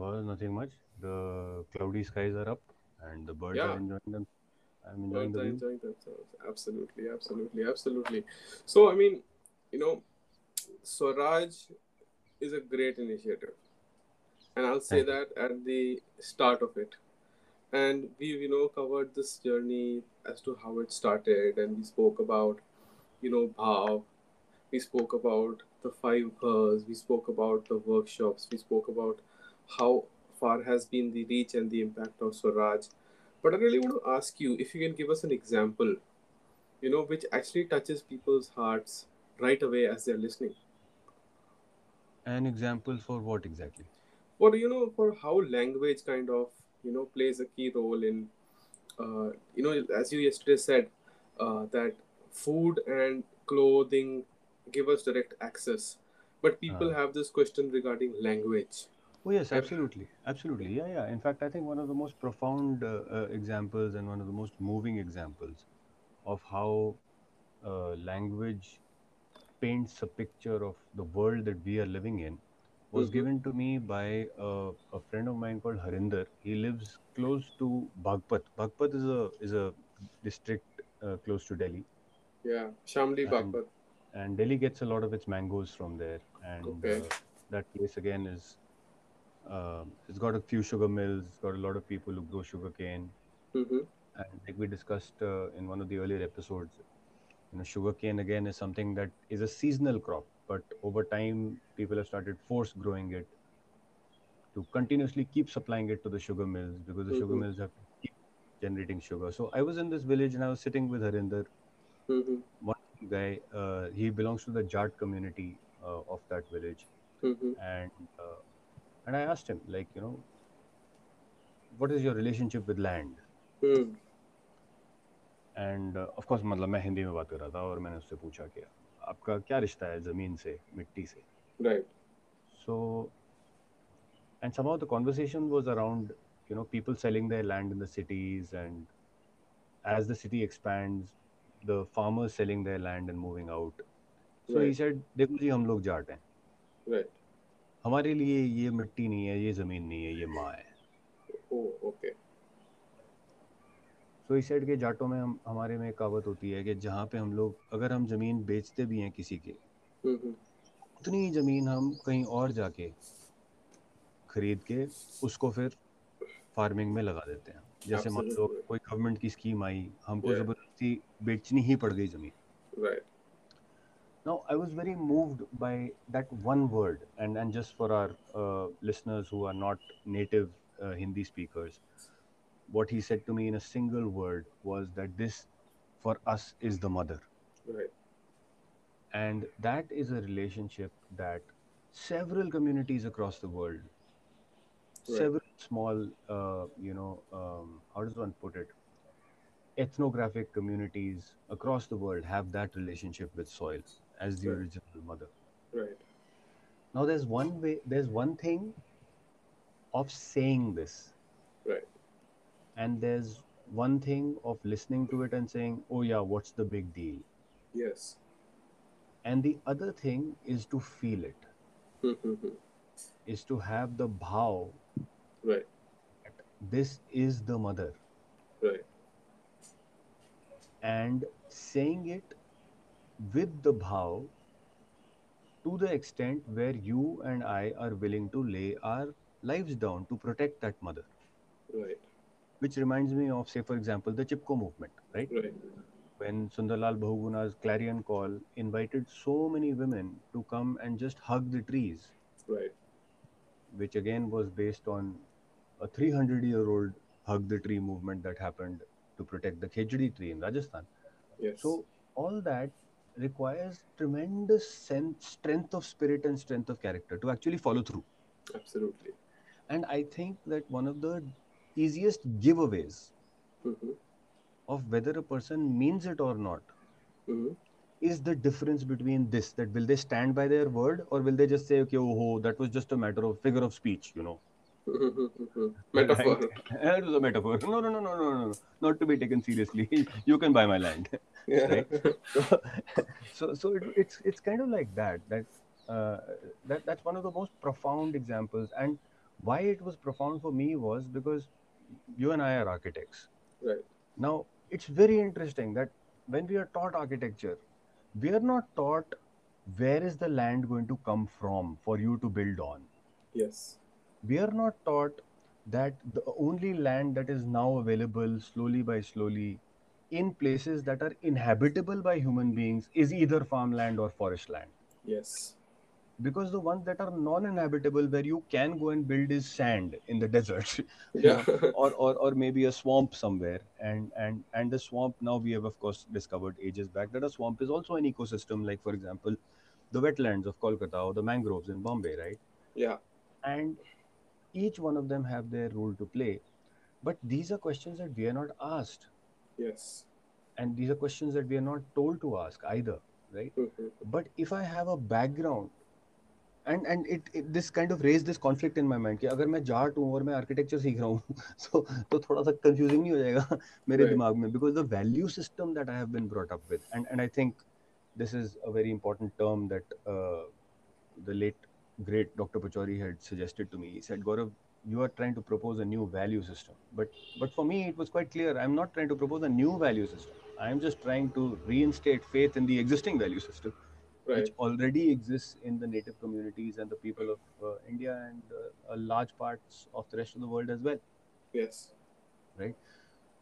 Well, nothing much. The cloudy skies are up and the birds Yeah. are enjoying them. I'm enjoying the enjoying themselves. Absolutely, absolutely, absolutely. So, I mean, you know, Swaraj is a great initiative. And I'll say that at the start of it. And we, you know, covered this journey as to how it started, and we spoke about, you know, Bhav. We spoke about the five Bhas. We spoke about the workshops. We spoke about how far has been the reach and the impact of Swaraj. But I really want to ask you if you can give us an example, you know, which actually touches people's hearts right away as they're listening. An example for what exactly? Or, you know, for how language kind of, you know, plays a key role in, uh, you know, as you yesterday said, uh, that food and clothing give us direct access. But people Uh, have this question regarding language. Oh, yes, absolutely. Absolutely. Yeah, yeah. In fact, I think one of the most profound uh, uh, examples and one of the most moving examples of how uh, language paints a picture of the world that we are living in was Mhm. given to me by uh, a friend of mine called Harinder. He lives close to Bagpat. Bagpat is a is a district uh, close to Delhi, yeah, Shamli and and Delhi gets a lot of its mangoes from there. And Okay. uh, that place again is um it's got a few sugar mills. It's got a lot of people who grow sugarcane. Mm-hmm. And like we discussed uh, in one of the earlier episodes, you know, sugarcane again is something that is a seasonal crop, but over time people have started force growing it to continuously keep supplying it to the sugar mills because the sugar Mm-hmm. mills have to keep generating sugar. So I was in this village and I was sitting with Harinder, Mm-hmm. one guy. Uh, he belongs to the Jat community uh, of that village, Mm-hmm. and uh, and I asked him like, you know, what is your relationship with land? Mm. End of course मतलब मैं हिंदी में बात कर रहा था और मैंने उससे पूछा कि आपका क्या रिश्ता है ज़मीन से मिट्टी से Right. So and somehow the conversation was around you know people selling their land in the cities and as the city expands the farmers selling their land and moving out so he Right. said देखो जी हम लोग जाट हैं Right. हमारे लिए ये मिट्टी नहीं है ये ज़मीन नहीं है ये माँ है okay. सो इस साइड के जाटों में हम हमारे में एक कहावत होती है कि जहाँ पे हम लोग अगर हम ज़मीन बेचते भी हैं किसी की Mm-hmm. उतनी ही ज़मीन हम कहीं और जाके खरीद के उसको फिर फ़ार्मिंग में लगा देते हैं जैसे मान लो कोई गवर्नमेंट की स्कीम आई हमको Yeah. ज़बरदस्ती बेचनी ही पड़ गई ज़मीन Right. Now, I was very moved by that one word, and, and just for our uh, listeners who are not native uh, Hindi speakers, what he said to me in a single word was that this, for us, is the mother. Right. And that is a relationship that several communities across the world, Right. several small, uh, you know, um, how does one put it? Ethnographic communities across the world have that relationship with soil as the Right. original mother. Right. Now, there's one way, there's one thing of saying this, Right. and there's one thing of listening to it and saying, oh, yeah, what's the big deal? Yes. And the other thing is to feel it, Mm-hmm. to have the bhav Right. this is the mother, Right. and saying it with the bhav to the extent where you and I are willing to lay our lives down to protect that mother. Right. Which reminds me of, say, for example, the Chipko movement, right? Right. when Sundarlal Bahuguna's clarion call invited so many women to come and just hug the trees, Right. which again was based on a 300 year old hug the tree movement that happened to protect the Khejdi tree in Rajasthan. Yes. So, all that requires tremendous sense, strength of spirit and strength of character to actually follow through. Absolutely. And I think that one of the easiest giveaways Mm-hmm. of whether a person means it or not Mm-hmm. is the difference between this that will they stand by their word or will they just say okay oh that was just a matter of figure of speech you know. Metaphor. Right? it was a metaphor no no no no no no not to be taken seriously you can buy my land Yeah. right so so, so it, it's it's kind of like that that uh, that that's one of the most profound examples and why it was profound for me was because you and I are architects. Right. Now, it's very interesting that when we are taught architecture, we are not taught where is the land going to come from for you to build on. Yes. We are not taught that the only land that is now available slowly by slowly in places that are inhabitable by human beings is either farmland or forest land Yes. because the ones that are non-inhabitable where you can go and build is sand in the desert Yeah. or, or or maybe a swamp somewhere and and and the swamp now we have of course discovered ages back that a swamp is also an ecosystem like for example the wetlands of kolkata or the mangroves in bombay right yeah. and each one of them have their role to play but these are questions that we are not asked Yes. and these are questions that we are not told to ask either right Mhm. but if i have a background and and it, it this kind of raised this conflict in my mind कि अगर मैं जाट हूँ और मैं architecture सीख रहा हूँ so तो थोड़ा सा कंफ्यूजिंग नहीं हो जाएगा मेरे Right. दिमाग में because the value system that I have been brought up with and and I think this is a very important term that uh, the late great Dr. Pachauri had suggested to me he said Gaurav you are trying to propose a new value system but but for me it was quite clear I'm not trying to propose a new value system I'm just trying to reinstate faith in the existing value system Right. which already exists in the native communities and the people of uh, India and uh, a large parts of the rest of the world as well. Yes. Right.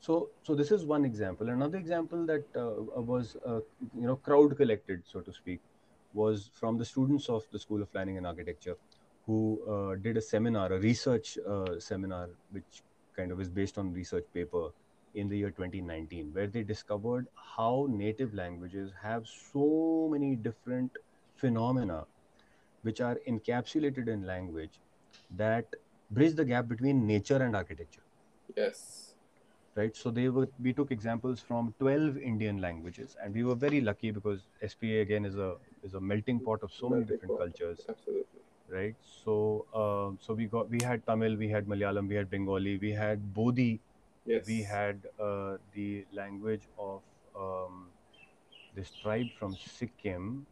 So, so this is one example. Another example that uh, was, uh, you know, crowd collected, so to speak, was from the students of the School of Planning and Architecture, who uh, did a seminar, a research uh, seminar, which kind of is based on research paper in the year 2019, where they discovered how native languages have so many different phenomena which are encapsulated in language that bridge the gap between nature and architecture Yes. Right so they were we took examples from 12 indian languages and we were very lucky because SPA again is a is a melting pot of so many different cultures Absolutely. right so uh, so we got we had tamil we had malayalam we had bengali we had bodhi Yes. we had uh, the language of um, this tribe from Sikkim,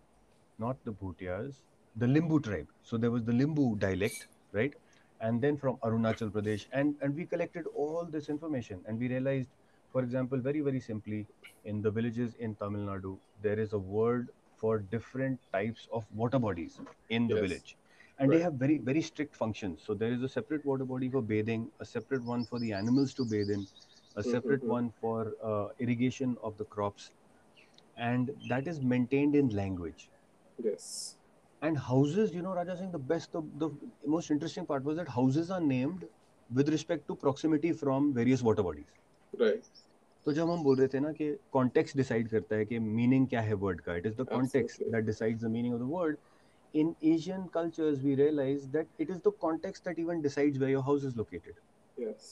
not the Bhutias, the Limbu tribe. So there was the Limbu dialect, right? And then from Arunachal Pradesh, and and we collected all this information, and we realized, for example, very very simply, in the villages in Tamil Nadu, there is a word for different types of water bodies in the Yes. village and they have very very strict functions so there is a separate water body for bathing a separate one for the animals to bathe in a separate Mhm. one for uh, irrigation of the crops and that is maintained in language Yes and houses you know raja singh the best the, the most interesting part was that houses are named with respect to proximity from various water bodies Right. तो जब हम बोल रहे थे ना कि context decide करता है कि मीनिंग क्या है वर्ड का it is the context Absolutely. That decides the meaning of the word in asian cultures we realize that it is the context that even decides where your house is located Yes.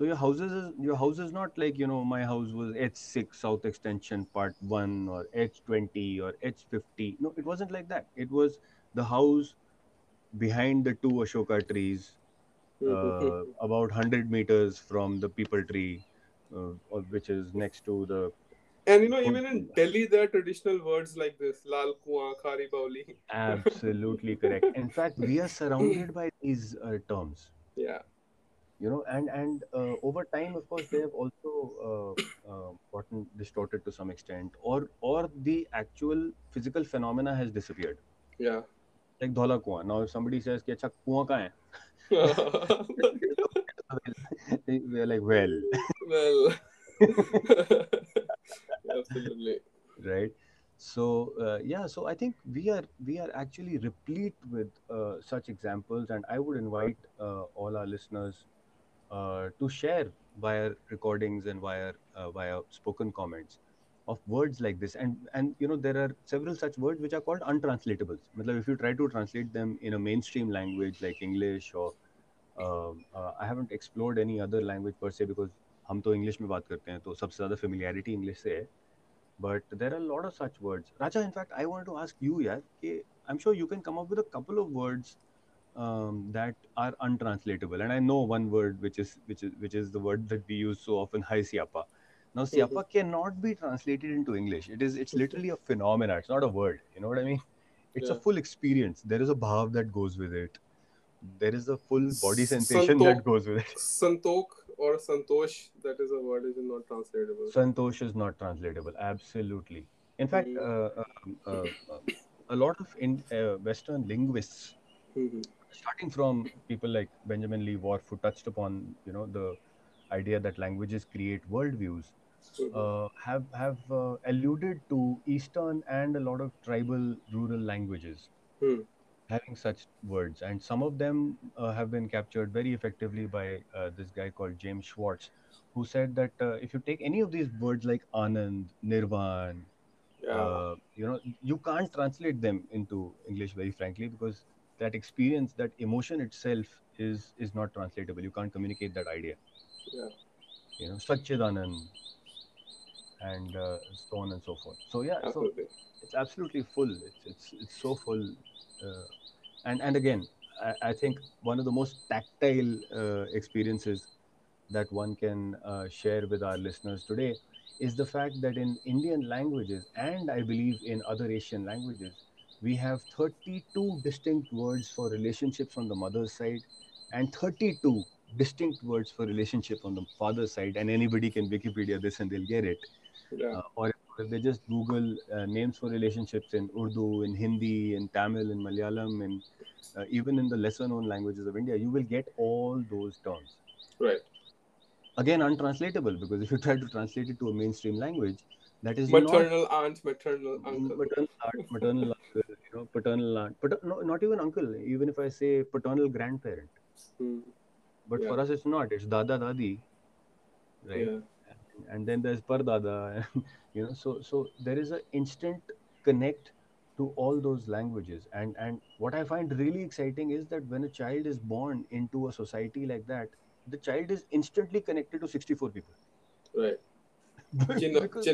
so your houses is your house is not like you know my house was h6 south extension part 1 or h20 or h50 no it wasn't like that it was the house behind the two ashoka trees uh, about 100 meters from the peepal tree uh, which is next to the and you know, even in Delhi, there are traditional words like this: lal kuan, khari bauli. absolutely correct in fact we are surrounded by these uh, terms Yeah. you know and and uh, over time of course they have also uh, uh, gotten distorted to some extent or or the actual physical phenomena has disappeared Yeah like Dhola Kuan. Now, if somebody says, Ki, Acha, Kuan ka hai? We're like, well. well. Absolutely. Right. So uh, yeah, so I think we are we are actually replete with uh, such examples, and I would invite uh, all our listeners uh, to share via recordings and via uh, via spoken comments of words like this and and you know there are several such words which are called untranslatables मतलब if you try to translate them in a mainstream language like english or um, uh, i haven't explored any other language per se because हम तो English में बात करते हैं तो सबसे ज़्यादा फेमिलियरिटी इंग्लिश से है but there are a lot of such words raja in fact i wanted to ask you yeah कि i'm sure you can come up with a couple of words um, that are untranslatable and i know one word which is which is which is the word that we use so often hai siapa now siapa cannot be translated into english it is it's literally a phenomena it's not a word you know what i mean it's Yeah. a full experience there is a bhav that goes with it there is a full body sensation Santok. that goes with it. Santok or Santosh, that is a word, is not translatable. Santosh is not translatable. Absolutely. In fact, Mhm. uh, uh, uh, a lot of in, uh, Western linguists, Mhm. starting from people like Benjamin Lee Whorf, who touched upon you know the idea that languages create worldviews. Uh, have have uh, alluded to Eastern and a lot of tribal rural languages Hmm. having such words, and some of them uh, have been captured very effectively by uh, this guy called James Schwartz, who said that uh, if you take any of these words like Anand, Nirvan, Yeah. uh, you know, you can't translate them into English very frankly because that experience, that emotion itself is is not translatable. You can't communicate that idea. Yeah. You know, Satchidanand and uh, so on and so forth. So yeah, so it's absolutely full. It's it's it's so full, uh, and and again, I, I think one of the most tactile uh, experiences that one can uh, share with our listeners today is the fact that in Indian languages and I believe in other Asian languages, we have 32 distinct words for relationships on the mother's side and 32 distinct words for relationship on the father's side. And anybody can Wikipedia this and they'll get it Yeah. uh, or if they just Google uh, names for relationships in Urdu, in Hindi, in Tamil, in Malayalam, and uh, even in the lesser known languages of India, you will get all those terms. Right. Again, untranslatable because if you try to translate it to a mainstream language, that is not Maternal aunt, maternal uncle. maternal aunt, maternal uncle, you know, paternal aunt, pater- no, not even uncle. Even if I say paternal grandparent, Hmm. but Yeah. for us it's not. It's dada dadi, right? Yeah. And then there's pardada you know so so there is an instant connect to all those languages and and what i find really exciting is that when a child is born into a society like that the child is instantly connected to 64 people Right. Because-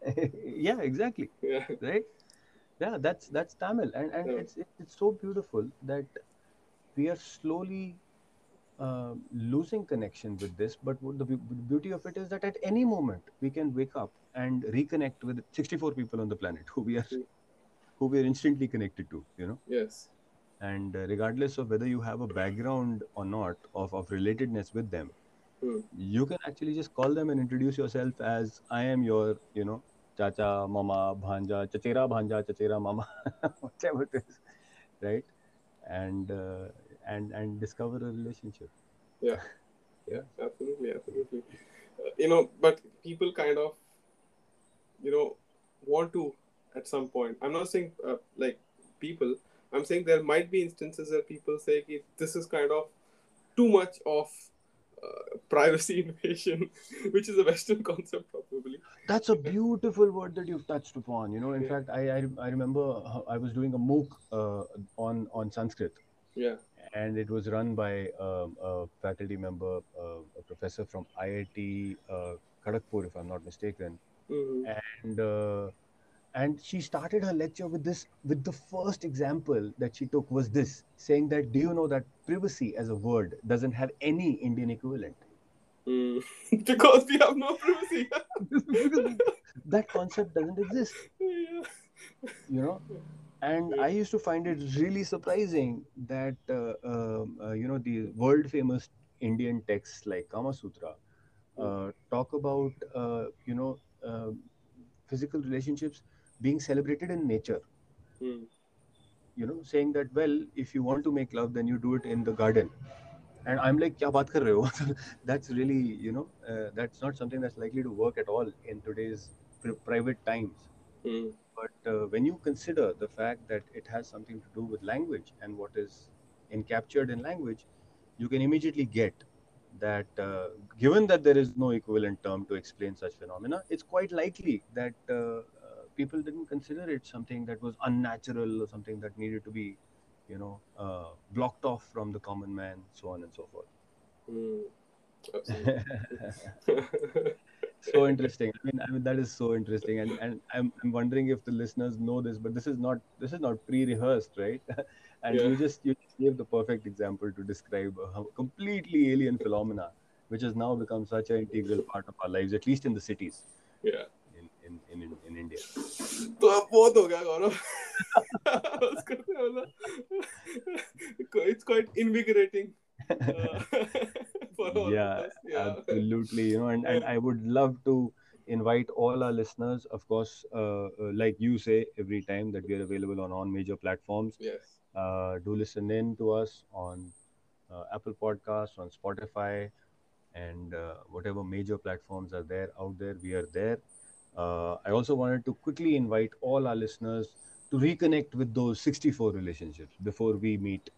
yeah exactly Yeah. right yeah that's that's tamil and and Yeah. it's it's so beautiful that we are slowly uh, losing connection with this but what the, beauty of it is that at any moment we can wake up and reconnect with 64 people on the planet who we are Mm. who we are instantly connected to you know Yes. and uh, regardless of whether you have a background or not of, of relatedness with them Hmm. you can actually just call them and introduce yourself as i am your you know chacha mama bhanja chachera bhanja chachera mama whatever it is right and uh, and and discover a relationship Yeah. Yeah. Absolutely. Absolutely. Uh, you know, but people kind of, you know, want to at some point. I'm not saying uh, like people. I'm saying there might be instances where people say this is kind of too much of uh, privacy invasion, which is a Western concept probably. that's a beautiful word that you've touched upon you know in Yeah. fact I, I i remember i was doing a mooc uh, on on sanskrit Yeah. And it was run by um, a faculty member uh, a professor from iit uh, kharagpur if i'm not mistaken hmm and uh, and she started her lecture with this with the first example that she took was this saying that do you know that privacy as a word doesn't have any indian equivalent Mm. because we have no privacy. that concept doesn't exist yeah. you know and i used to find it really surprising that uh, um, uh, you know the world famous indian texts like kama sutra uh, talk about uh, you know uh, physical relationships being celebrated in nature. Mm. you know saying that well if you want to make love then you do it in the garden. And i'm like kya baat kar rahe ho? That's really you know uh, that's not something that's likely to work at all in today's pri- private times Mm. but uh, when you consider the fact that it has something to do with language and what is encaptured in language you can immediately get that uh, given that there is no equivalent term to explain such phenomena it's quite likely that uh, uh, people didn't consider it something that was unnatural or something that needed to be you know uh, blocked off from the common man so on and so forth Mm. Absolutely. so interesting. I mean, I mean that is so interesting, and and I'm, I'm wondering if the listeners know this, but this is not this is not pre-rehearsed, right? and Yeah. you just you just gave the perfect example to describe a hum- completely alien phenomena, which has now become such an integral part of our lives, at least in the cities yeah. in in in, in, in India. तो अब बहुत हो गया गौरव उसको तो बोला, it's quite invigorating. yeah. Yeah. absolutely. You know, and, and I would love to invite all our listeners, of course, uh, uh, like you say every time that we are available on all major platforms. Yes. Uh, do listen in to us on uh, Apple Podcasts, on Spotify, and uh, whatever major platforms are there out there, we are there. Uh, I also wanted to quickly invite all our listeners to reconnect with those 64 relationships before we meet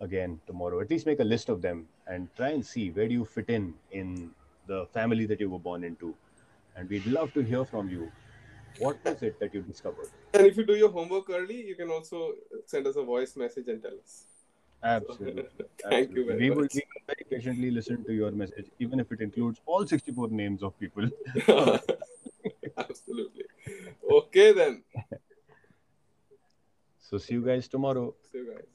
again tomorrow. At least make a list of them and try and see where do you fit in in the family that you were born into. And we'd love to hear from you. What was it that you discovered? And if you do your homework early, you can also send us a voice message and tell us. Absolutely. Thank you very we will, much. we will very patiently listen to your message, even if it includes all 64 names of people. Absolutely. Okay then. So, see you guys tomorrow. See you guys.